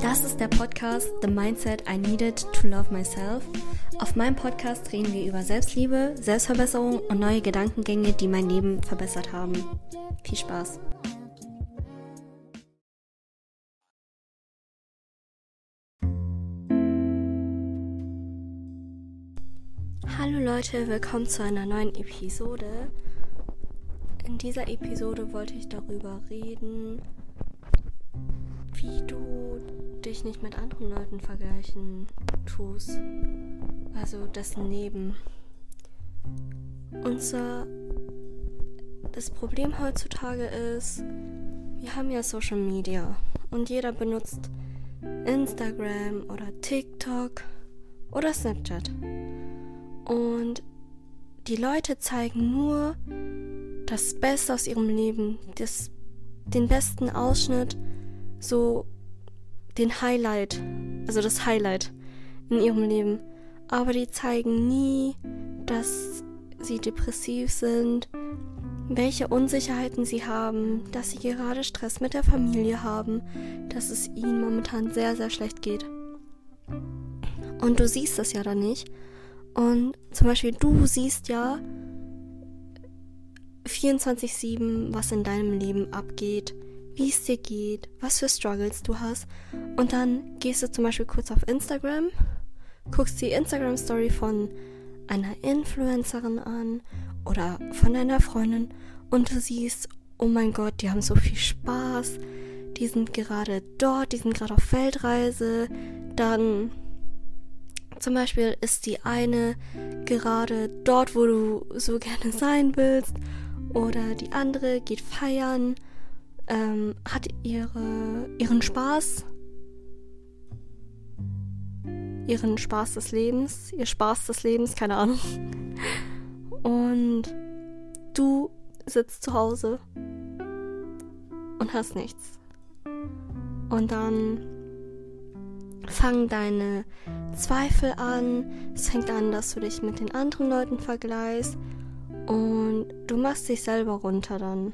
Das ist der Podcast The Mindset I Needed to Love Myself. Auf meinem Podcast reden wir über Selbstliebe, Selbstverbesserung und neue Gedankengänge, die mein Leben verbessert haben. Viel Spaß! Hallo Leute, willkommen zu einer neuen Episode. In dieser Episode wollte ich darüber reden, wie du dich nicht mit anderen Leuten vergleichen tust. Also dessen Leben. Und zwar, das Problem heutzutage ist, wir haben ja Social Media und jeder benutzt Instagram oder TikTok oder Snapchat. Und die Leute zeigen nur das Beste aus ihrem Leben, das, den besten Ausschnitt, so den Highlight, also das Highlight in ihrem Leben. Aber die zeigen nie, dass sie depressiv sind, welche Unsicherheiten sie haben, dass sie gerade Stress mit der Familie haben, dass es ihnen momentan sehr, sehr schlecht geht. Und du siehst das ja dann nicht. Und zum Beispiel du siehst ja 24-7, was in deinem Leben abgeht wie es dir geht, was für Struggles du hast. Und dann gehst du zum Beispiel kurz auf Instagram, guckst die Instagram-Story von einer Influencerin an oder von deiner Freundin und du siehst, oh mein Gott, die haben so viel Spaß, die sind gerade dort, die sind gerade auf Weltreise, dann zum Beispiel ist die eine gerade dort, wo du so gerne sein willst, oder die andere geht feiern ähm, hat ihre, ihren Spaß, ihren Spaß des Lebens, ihr Spaß des Lebens, keine Ahnung. Und du sitzt zu Hause und hast nichts. Und dann fangen deine Zweifel an. Es fängt an, dass du dich mit den anderen Leuten vergleichst. Und du machst dich selber runter dann.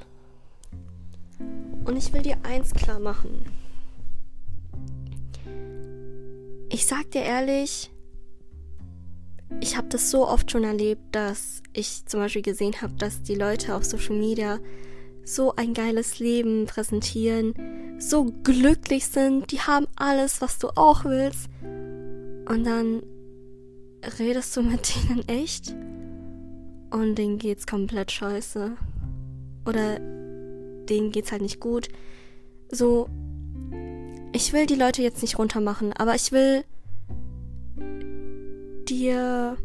Und ich will dir eins klar machen. Ich sag dir ehrlich, ich habe das so oft schon erlebt, dass ich zum Beispiel gesehen habe, dass die Leute auf Social Media so ein geiles Leben präsentieren, so glücklich sind, die haben alles, was du auch willst. Und dann redest du mit denen echt und denen geht's komplett scheiße. Oder denen geht's halt nicht gut. So, ich will die Leute jetzt nicht runtermachen, aber ich will dir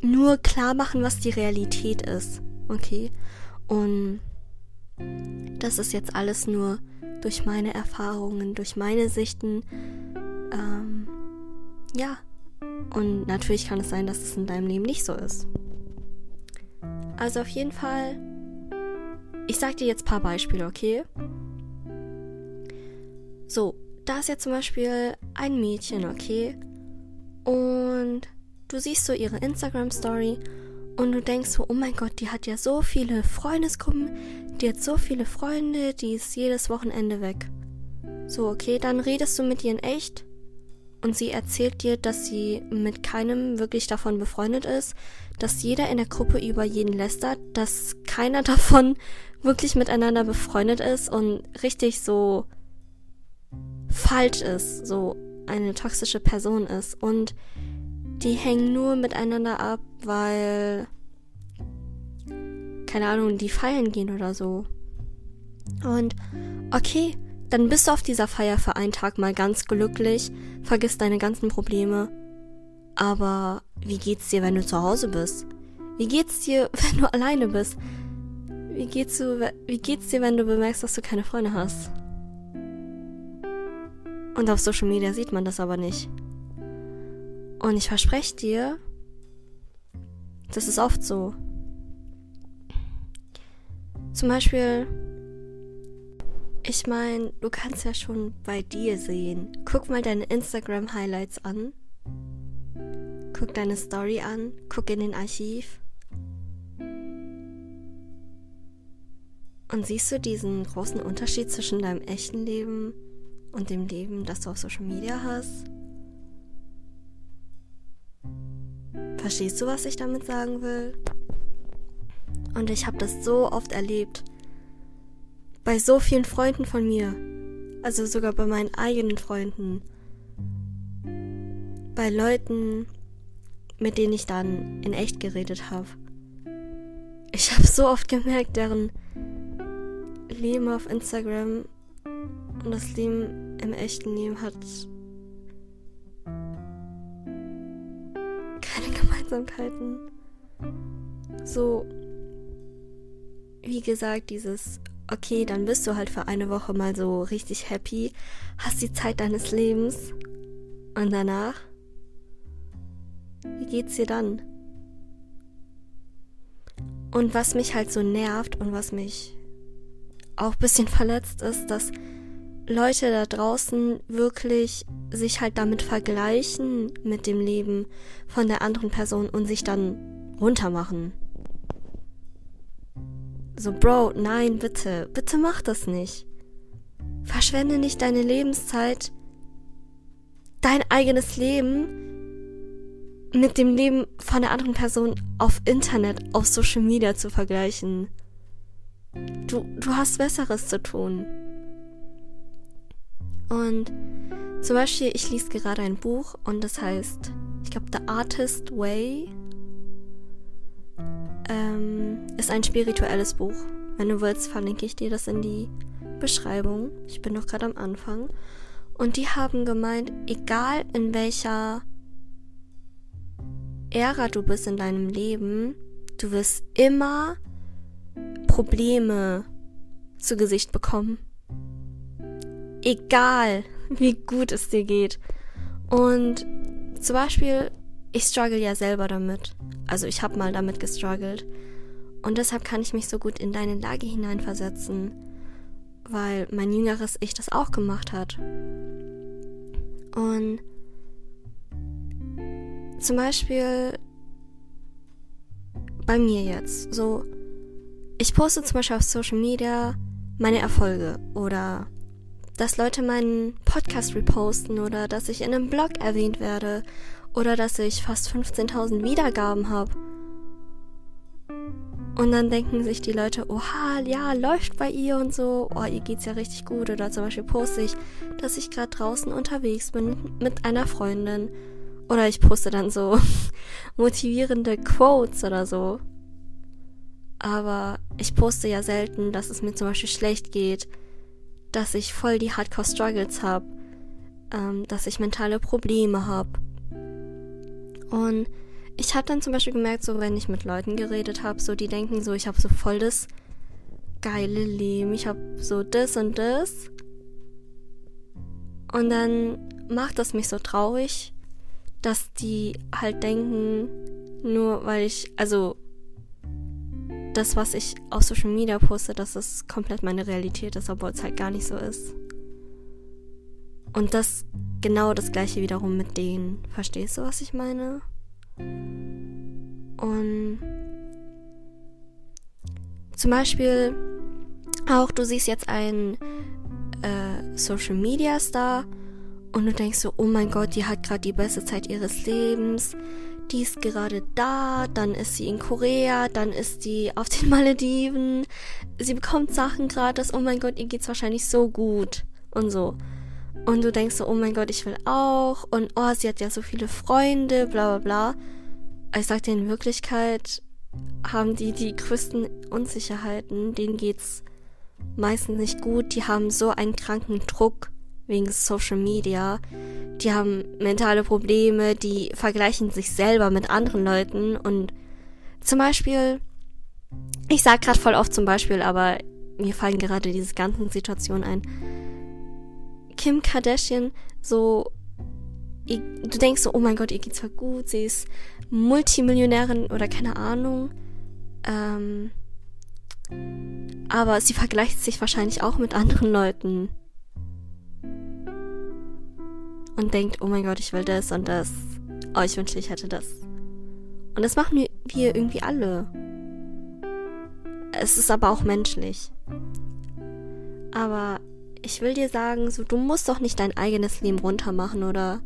nur klar machen, was die Realität ist. Okay? Und das ist jetzt alles nur durch meine Erfahrungen, durch meine Sichten. Ähm, ja. Und natürlich kann es sein, dass es in deinem Leben nicht so ist. Also auf jeden Fall ich sag dir jetzt ein paar Beispiele, okay? So, da ist jetzt zum Beispiel ein Mädchen, okay? Und du siehst so ihre Instagram-Story und du denkst so, oh mein Gott, die hat ja so viele Freundesgruppen, die hat so viele Freunde, die ist jedes Wochenende weg. So, okay, dann redest du mit ihr in echt und sie erzählt dir, dass sie mit keinem wirklich davon befreundet ist, dass jeder in der Gruppe über jeden lästert, dass keiner davon wirklich miteinander befreundet ist und richtig so falsch ist, so eine toxische Person ist und die hängen nur miteinander ab, weil keine Ahnung, die feiern gehen oder so. Und okay, dann bist du auf dieser Feier für einen Tag mal ganz glücklich, vergisst deine ganzen Probleme. Aber wie geht's dir, wenn du zu Hause bist? Wie geht's dir, wenn du alleine bist? Wie geht's, du, wie geht's dir, wenn du bemerkst, dass du keine Freunde hast? Und auf Social Media sieht man das aber nicht. Und ich verspreche dir, das ist oft so. Zum Beispiel, ich meine, du kannst ja schon bei dir sehen. Guck mal deine Instagram-Highlights an. Guck deine Story an. Guck in den Archiv. Und siehst du diesen großen Unterschied zwischen deinem echten Leben und dem Leben, das du auf Social Media hast? Verstehst du, was ich damit sagen will? Und ich habe das so oft erlebt. Bei so vielen Freunden von mir. Also sogar bei meinen eigenen Freunden. Bei Leuten, mit denen ich dann in echt geredet habe. Ich habe so oft gemerkt, deren Leben auf Instagram und das Leben im echten Leben hat keine Gemeinsamkeiten. So, wie gesagt, dieses, okay, dann bist du halt für eine Woche mal so richtig happy, hast die Zeit deines Lebens und danach, wie geht's dir dann? Und was mich halt so nervt und was mich auch ein bisschen verletzt ist, dass Leute da draußen wirklich sich halt damit vergleichen mit dem Leben von der anderen Person und sich dann runtermachen. So, Bro, nein, bitte, bitte mach das nicht. Verschwende nicht deine Lebenszeit, dein eigenes Leben mit dem Leben von der anderen Person auf Internet, auf Social Media zu vergleichen. Du, du hast Besseres zu tun. Und zum Beispiel, ich lese gerade ein Buch und das heißt, ich glaube, The Artist Way. Ähm, ist ein spirituelles Buch. Wenn du willst, verlinke ich dir das in die Beschreibung. Ich bin noch gerade am Anfang. Und die haben gemeint, egal in welcher Ära du bist in deinem Leben, du wirst immer Probleme zu Gesicht bekommen. Egal, wie gut es dir geht. Und zum Beispiel, ich struggle ja selber damit. Also ich habe mal damit gestruggelt. Und deshalb kann ich mich so gut in deine Lage hineinversetzen, weil mein jüngeres Ich das auch gemacht hat. Und zum Beispiel bei mir jetzt, so, ich poste zum Beispiel auf Social Media meine Erfolge oder dass Leute meinen Podcast reposten oder dass ich in einem Blog erwähnt werde oder dass ich fast 15.000 Wiedergaben habe. Und dann denken sich die Leute, oha, ja, läuft bei ihr und so, oh, ihr geht's ja richtig gut. Oder zum Beispiel poste ich, dass ich gerade draußen unterwegs bin mit einer Freundin. Oder ich poste dann so motivierende Quotes oder so. Aber ich poste ja selten, dass es mir zum Beispiel schlecht geht, dass ich voll die Hardcore-Struggles habe, ähm, dass ich mentale Probleme habe. Und ich habe dann zum Beispiel gemerkt, so wenn ich mit Leuten geredet habe, so die denken so, ich habe so voll das geile Leben, ich habe so das und das. Und dann macht das mich so traurig, dass die halt denken, nur weil ich, also das, was ich auf Social Media poste, dass es komplett meine Realität ist, obwohl es halt gar nicht so ist. Und das genau das gleiche wiederum mit denen. Verstehst du, was ich meine? Und zum Beispiel auch, du siehst jetzt einen äh, Social Media Star und du denkst so, oh mein Gott, die hat gerade die beste Zeit ihres Lebens. Die ist gerade da, dann ist sie in Korea, dann ist sie auf den Malediven, sie bekommt Sachen gratis, oh mein Gott, ihr geht's wahrscheinlich so gut. Und so. Und du denkst so, oh mein Gott, ich will auch. Und oh, sie hat ja so viele Freunde, bla bla bla. Ich sag dir, in Wirklichkeit haben die die größten Unsicherheiten, denen geht's meistens nicht gut, die haben so einen kranken Druck wegen Social Media, die haben mentale Probleme, die vergleichen sich selber mit anderen Leuten. Und zum Beispiel, ich sag gerade voll oft zum Beispiel, aber mir fallen gerade diese ganzen Situationen ein. Kim Kardashian, so, du denkst so, oh mein Gott, ihr geht's zwar gut, sie ist Multimillionärin oder keine Ahnung, ähm, aber sie vergleicht sich wahrscheinlich auch mit anderen Leuten und denkt, oh mein Gott, ich will das und das. Oh, ich wünschte, ich hätte das. Und das machen wir irgendwie alle. es ist aber auch menschlich. Aber ich will dir sagen, so du musst doch nicht dein eigenes Leben runtermachen oder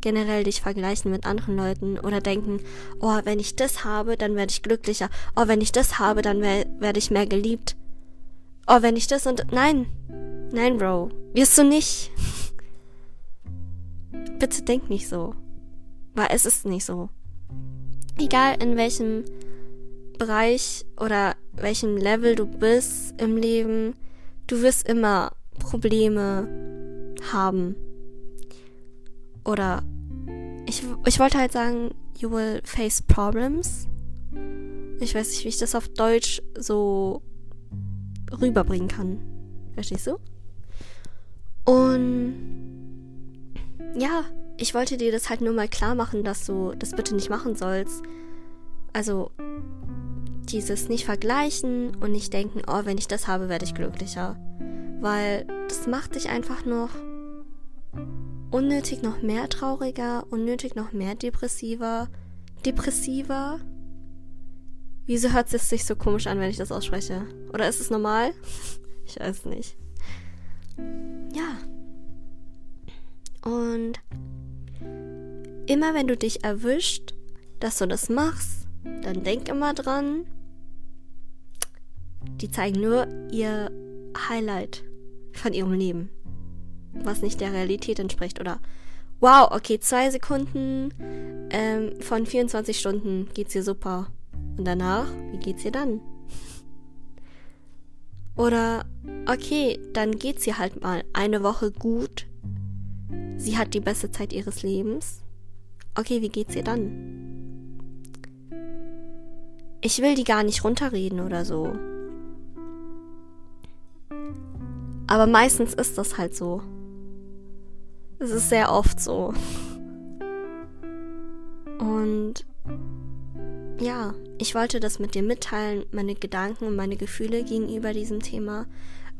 generell dich vergleichen mit anderen Leuten oder denken, oh, wenn ich das habe, dann werde ich glücklicher. Oh, wenn ich das habe, dann werde ich mehr geliebt. Oh, wenn ich das und nein. Nein, Bro, wirst du nicht. Bitte denk nicht so. Weil es ist nicht so. Egal in welchem Bereich oder welchem Level du bist im Leben, du wirst immer Probleme haben. Oder ich, ich wollte halt sagen, you will face problems. Ich weiß nicht, wie ich das auf Deutsch so rüberbringen kann. Verstehst du? Und ja, ich wollte dir das halt nur mal klar machen, dass du das bitte nicht machen sollst. Also dieses nicht vergleichen und nicht denken, oh, wenn ich das habe, werde ich glücklicher. Weil das macht dich einfach noch unnötig noch mehr trauriger, unnötig noch mehr depressiver, depressiver. Wieso hört es sich so komisch an, wenn ich das ausspreche? Oder ist es normal? Ich weiß nicht. Ja. Und immer wenn du dich erwischt, dass du das machst, dann denk immer dran, die zeigen nur ihr Highlight von ihrem Leben, was nicht der Realität entspricht. Oder wow, okay, zwei Sekunden ähm, von 24 Stunden geht's ihr super. Und danach, wie geht's ihr dann? Oder okay, dann geht's ihr halt mal eine Woche gut. Sie hat die beste Zeit ihres Lebens. Okay, wie geht's ihr dann? Ich will die gar nicht runterreden oder so. Aber meistens ist das halt so. Es ist sehr oft so. Und ja, ich wollte das mit dir mitteilen, meine Gedanken und meine Gefühle gegenüber diesem Thema,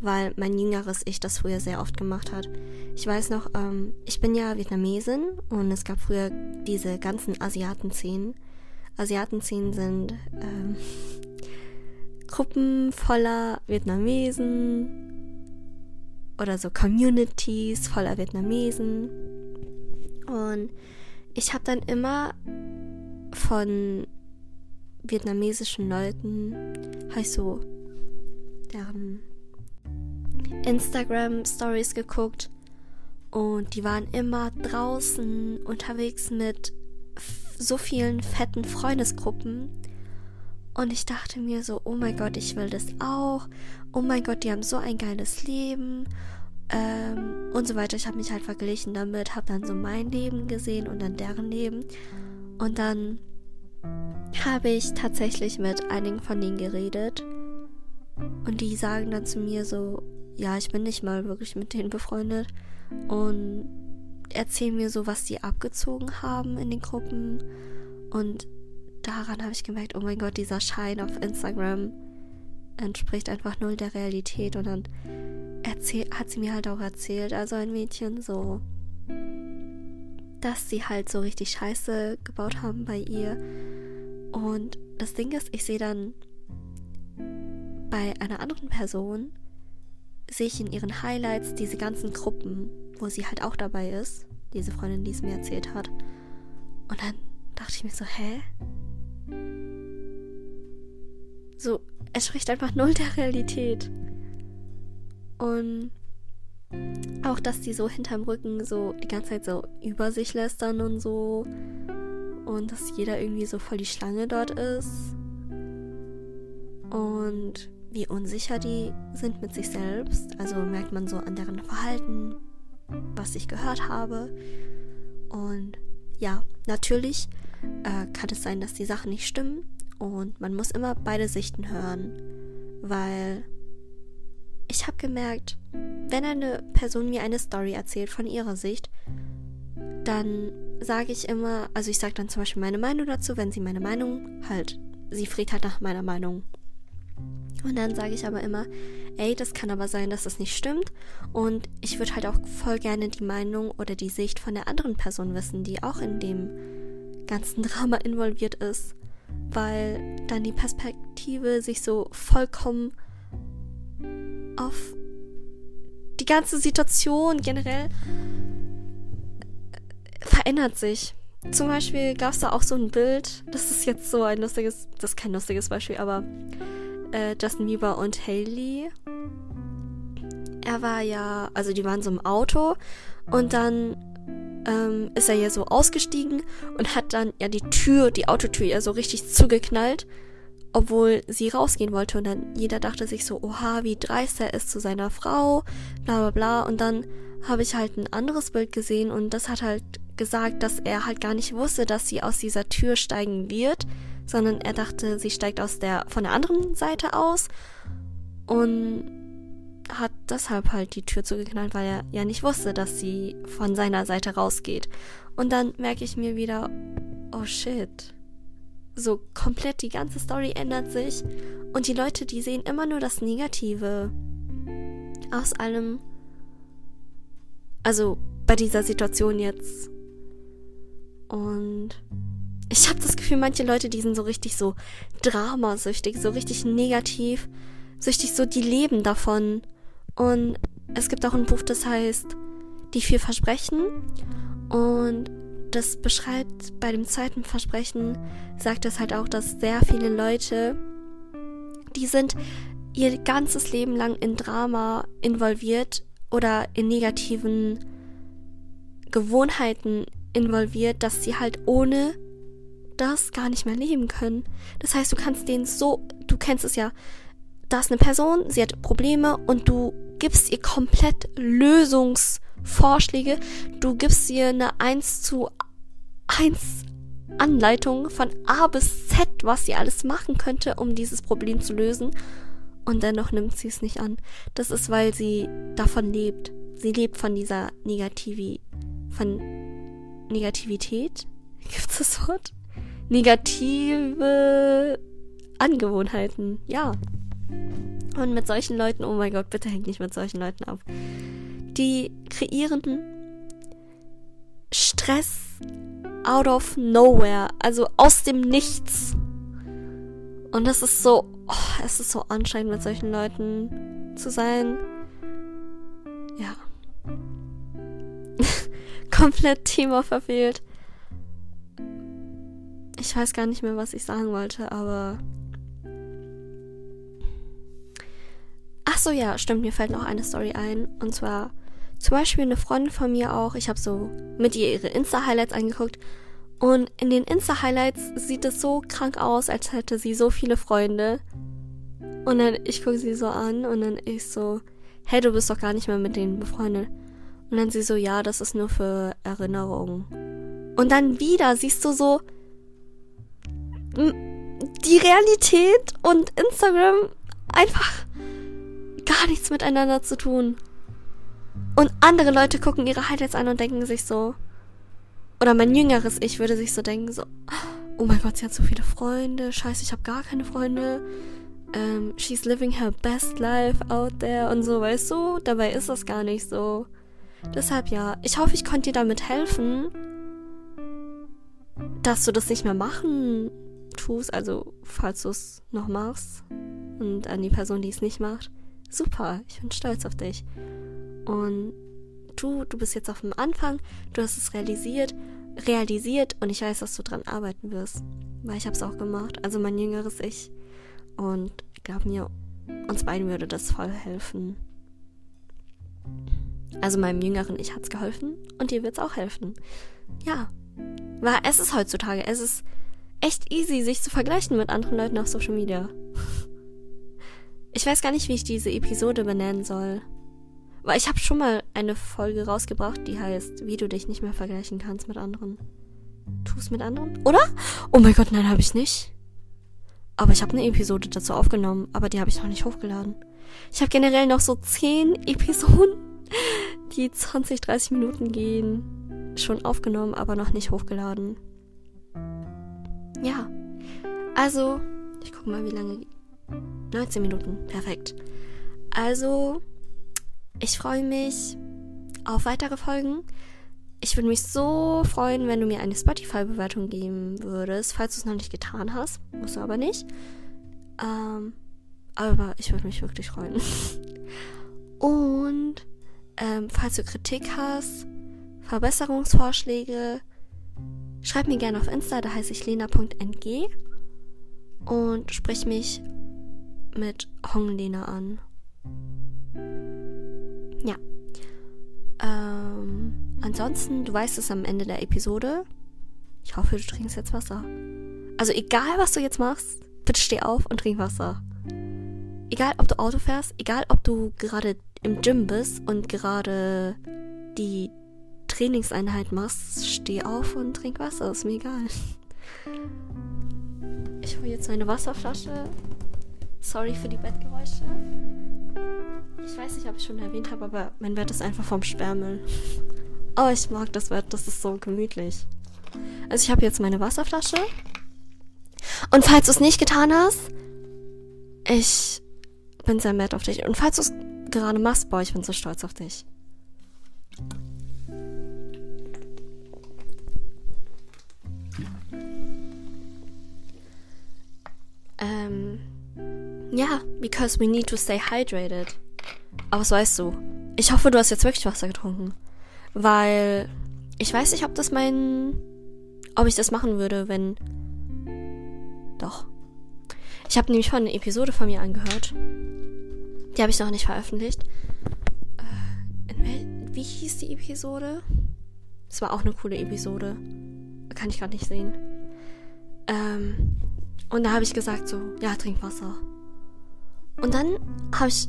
weil mein jüngeres Ich das früher sehr oft gemacht hat. Ich weiß noch, ähm, ich bin ja Vietnamesin und es gab früher diese ganzen Asiaten-Szenen. Asiaten-Szenen sind ähm, Gruppen voller Vietnamesen, oder so Communities voller Vietnamesen. Und ich habe dann immer von vietnamesischen Leuten, heißt so, deren Instagram Stories geguckt und die waren immer draußen unterwegs mit so vielen fetten Freundesgruppen und ich dachte mir so, oh mein Gott, ich will das auch. Oh mein Gott, die haben so ein geiles Leben. Ähm, und so weiter. Ich habe mich halt verglichen damit, habe dann so mein Leben gesehen und dann deren Leben. Und dann habe ich tatsächlich mit einigen von denen geredet. Und die sagen dann zu mir so, ja, ich bin nicht mal wirklich mit denen befreundet. Und erzählen mir so, was die abgezogen haben in den Gruppen. Und daran habe ich gemerkt, oh mein Gott, dieser Schein auf Instagram entspricht einfach null der Realität. Und dann erzähl, hat sie mir halt auch erzählt, also ein Mädchen so, dass sie halt so richtig Scheiße gebaut haben bei ihr. Und das Ding ist, ich sehe dann bei einer anderen Person, sehe ich in ihren Highlights diese ganzen Gruppen, wo sie halt auch dabei ist, diese Freundin, die es mir erzählt hat. Und dann dachte ich mir so, hä? So, es spricht einfach null der Realität. Und auch, dass die so hinterm Rücken so die ganze Zeit so über sich lästern und so. Und dass jeder irgendwie so voll die Schlange dort ist. Und wie unsicher die sind mit sich selbst. Also merkt man so an deren Verhalten, was ich gehört habe. Und ja, natürlich äh, kann es sein, dass die Sachen nicht stimmen. Und man muss immer beide Sichten hören. Weil ich habe gemerkt, wenn eine Person mir eine Story erzählt von ihrer Sicht, dann sage ich immer, also ich sage dann zum Beispiel meine Meinung dazu, wenn sie meine Meinung halt, sie fragt halt nach meiner Meinung. Und dann sage ich aber immer, ey, das kann aber sein, dass das nicht stimmt. Und ich würde halt auch voll gerne die Meinung oder die Sicht von der anderen Person wissen, die auch in dem ganzen Drama involviert ist. Weil dann die Perspektive sich so vollkommen auf die ganze Situation generell verändert sich. Zum Beispiel gab es da auch so ein Bild, das ist jetzt so ein lustiges, das ist kein lustiges Beispiel, aber äh, Justin Bieber und Haley. Er war ja, also die waren so im Auto und dann ähm, ist er ja so ausgestiegen und hat dann ja die Tür, die Autotür ja so richtig zugeknallt, obwohl sie rausgehen wollte. Und dann jeder dachte sich so, oha, wie dreist er ist zu seiner Frau, bla bla bla. Und dann habe ich halt ein anderes Bild gesehen und das hat halt gesagt, dass er halt gar nicht wusste, dass sie aus dieser Tür steigen wird, sondern er dachte, sie steigt aus der von der anderen Seite aus und hat deshalb halt die Tür zugeknallt, weil er ja nicht wusste, dass sie von seiner Seite rausgeht. Und dann merke ich mir wieder, oh shit. So komplett die ganze Story ändert sich und die Leute, die sehen immer nur das Negative aus allem. Also bei dieser Situation jetzt. Und ich habe das Gefühl, manche Leute, die sind so richtig so dramasüchtig, so richtig negativ, süchtig, so die leben davon. Und es gibt auch ein Buch, das heißt Die vier Versprechen. Und das beschreibt bei dem zweiten Versprechen, sagt es halt auch, dass sehr viele Leute, die sind ihr ganzes Leben lang in Drama involviert oder in negativen Gewohnheiten involviert, dass sie halt ohne das gar nicht mehr leben können. Das heißt, du kannst denen so, du kennst es ja, da ist eine Person, sie hat Probleme und du gibst ihr komplett Lösungsvorschläge. Du gibst ihr eine 1 zu 1 Anleitung von A bis Z, was sie alles machen könnte, um dieses Problem zu lösen. Und dennoch nimmt sie es nicht an. Das ist, weil sie davon lebt. Sie lebt von dieser Negativi von Negativität. Gibt's das Wort? Negative Angewohnheiten. Ja. Und mit solchen Leuten, oh mein Gott, bitte hängt nicht mit solchen Leuten auf. Die kreieren Stress out of nowhere, also aus dem Nichts. Und das ist so, oh, es ist so anstrengend mit solchen Leuten zu sein. Ja. Komplett Thema verfehlt. Ich weiß gar nicht mehr, was ich sagen wollte, aber Ach so, ja, stimmt, mir fällt noch eine Story ein. Und zwar zum Beispiel eine Freundin von mir auch. Ich habe so mit ihr ihre Insta-Highlights angeguckt. Und in den Insta-Highlights sieht es so krank aus, als hätte sie so viele Freunde. Und dann, ich gucke sie so an und dann ich so, hey, du bist doch gar nicht mehr mit denen befreundet. Und dann sie so, ja, das ist nur für Erinnerungen. Und dann wieder siehst du so, die Realität und Instagram einfach gar nichts miteinander zu tun. Und andere Leute gucken ihre Highlights an und denken sich so, oder mein jüngeres Ich würde sich so denken, so, oh mein Gott, sie hat so viele Freunde, scheiße, ich habe gar keine Freunde. Ähm, she's living her best life out there und so, weißt du? Dabei ist das gar nicht so. Deshalb ja, ich hoffe, ich konnte dir damit helfen, dass du das nicht mehr machen tust, also falls du es noch machst und an die Person, die es nicht macht super, ich bin stolz auf dich. Und du, du bist jetzt auf dem Anfang, du hast es realisiert, realisiert und ich weiß, dass du dran arbeiten wirst. Weil ich habe es auch gemacht, also mein jüngeres Ich. Und glaub mir, uns beiden würde das voll helfen. Also meinem jüngeren Ich hat es geholfen und dir wird es auch helfen. Ja. Weil es ist heutzutage, es ist echt easy, sich zu vergleichen mit anderen Leuten auf Social Media. Ich weiß gar nicht, wie ich diese Episode benennen soll. Weil ich habe schon mal eine Folge rausgebracht, die heißt, wie du dich nicht mehr vergleichen kannst mit anderen. Tust mit anderen? Oder? Oh mein Gott, nein, habe ich nicht. Aber ich habe eine Episode dazu aufgenommen, aber die habe ich noch nicht hochgeladen. Ich habe generell noch so 10 Episoden, die 20, 30 Minuten gehen, schon aufgenommen, aber noch nicht hochgeladen. Ja. Also, ich gucke mal, wie lange 19 Minuten, perfekt. Also, ich freue mich auf weitere Folgen. Ich würde mich so freuen, wenn du mir eine Spotify-Bewertung geben würdest, falls du es noch nicht getan hast. Musst du aber nicht. Ähm, aber ich würde mich wirklich freuen. Und ähm, falls du Kritik hast, Verbesserungsvorschläge, schreib mir gerne auf Insta, da heiße ich lena.ng und sprich mich mit Honglena an. Ja. Ähm, ansonsten, du weißt es am Ende der Episode. Ich hoffe, du trinkst jetzt Wasser. Also egal, was du jetzt machst, bitte steh auf und trink Wasser. Egal, ob du Auto fährst, egal, ob du gerade im Gym bist und gerade die Trainingseinheit machst, steh auf und trink Wasser. Ist mir egal. Ich hole jetzt meine Wasserflasche. Sorry für die Bettgeräusche. Ich weiß nicht, ob ich schon erwähnt habe, aber mein Bett ist einfach vom Sperrmüll. Oh, ich mag das Bett. Das ist so gemütlich. Also ich habe jetzt meine Wasserflasche. Und falls du es nicht getan hast, ich bin sehr nett auf dich. Und falls du es gerade machst, boah, ich bin so stolz auf dich. Ähm, ja, because we need to stay hydrated. Aber was weißt du? Ich hoffe, du hast jetzt wirklich Wasser getrunken. Weil ich weiß nicht, ob das mein. ob ich das machen würde, wenn. Doch. Ich habe nämlich vorhin eine Episode von mir angehört. Die habe ich noch nicht veröffentlicht. Äh, wie hieß die Episode? Es war auch eine coole Episode. Kann ich gerade nicht sehen. Ähm, und da habe ich gesagt so, ja, trink Wasser. Und dann habe ich,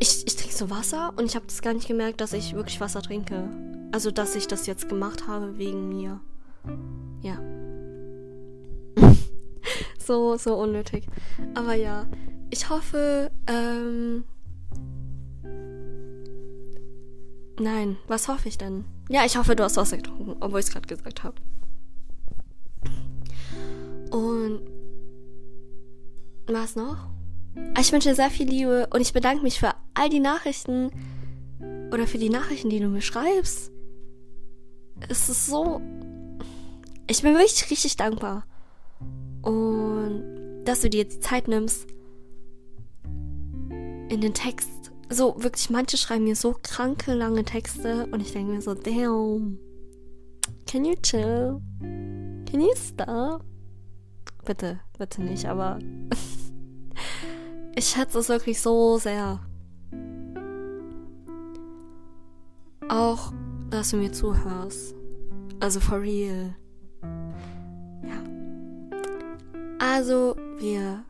ich, ich trinke so Wasser und ich habe das gar nicht gemerkt, dass ich wirklich Wasser trinke. Also, dass ich das jetzt gemacht habe wegen mir. Ja. so, so unnötig. Aber ja, ich hoffe, ähm. Nein, was hoffe ich denn? Ja, ich hoffe, du hast Wasser getrunken, obwohl ich es gerade gesagt habe. Was noch? Ich wünsche dir sehr viel Liebe und ich bedanke mich für all die Nachrichten oder für die Nachrichten, die du mir schreibst. Es ist so. Ich bin wirklich richtig dankbar. Und dass du dir die Zeit nimmst, in den Text. So, wirklich, manche schreiben mir so kranke lange Texte und ich denke mir so, damn. Can you chill? Can you stop? Bitte, bitte nicht, aber ich schätze es wirklich so sehr. Auch, dass du mir zuhörst. Also for real. Ja. Also, wir,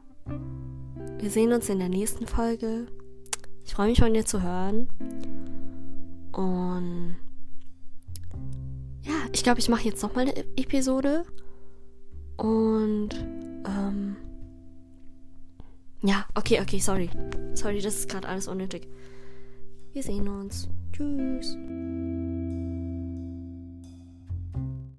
wir sehen uns in der nächsten Folge. Ich freue mich von dir zu hören. Und ja, ich glaube, ich mache jetzt nochmal eine Episode. Und ähm, ja, okay, okay, sorry. Sorry, das ist gerade alles unnötig. Wir sehen uns. Tschüss.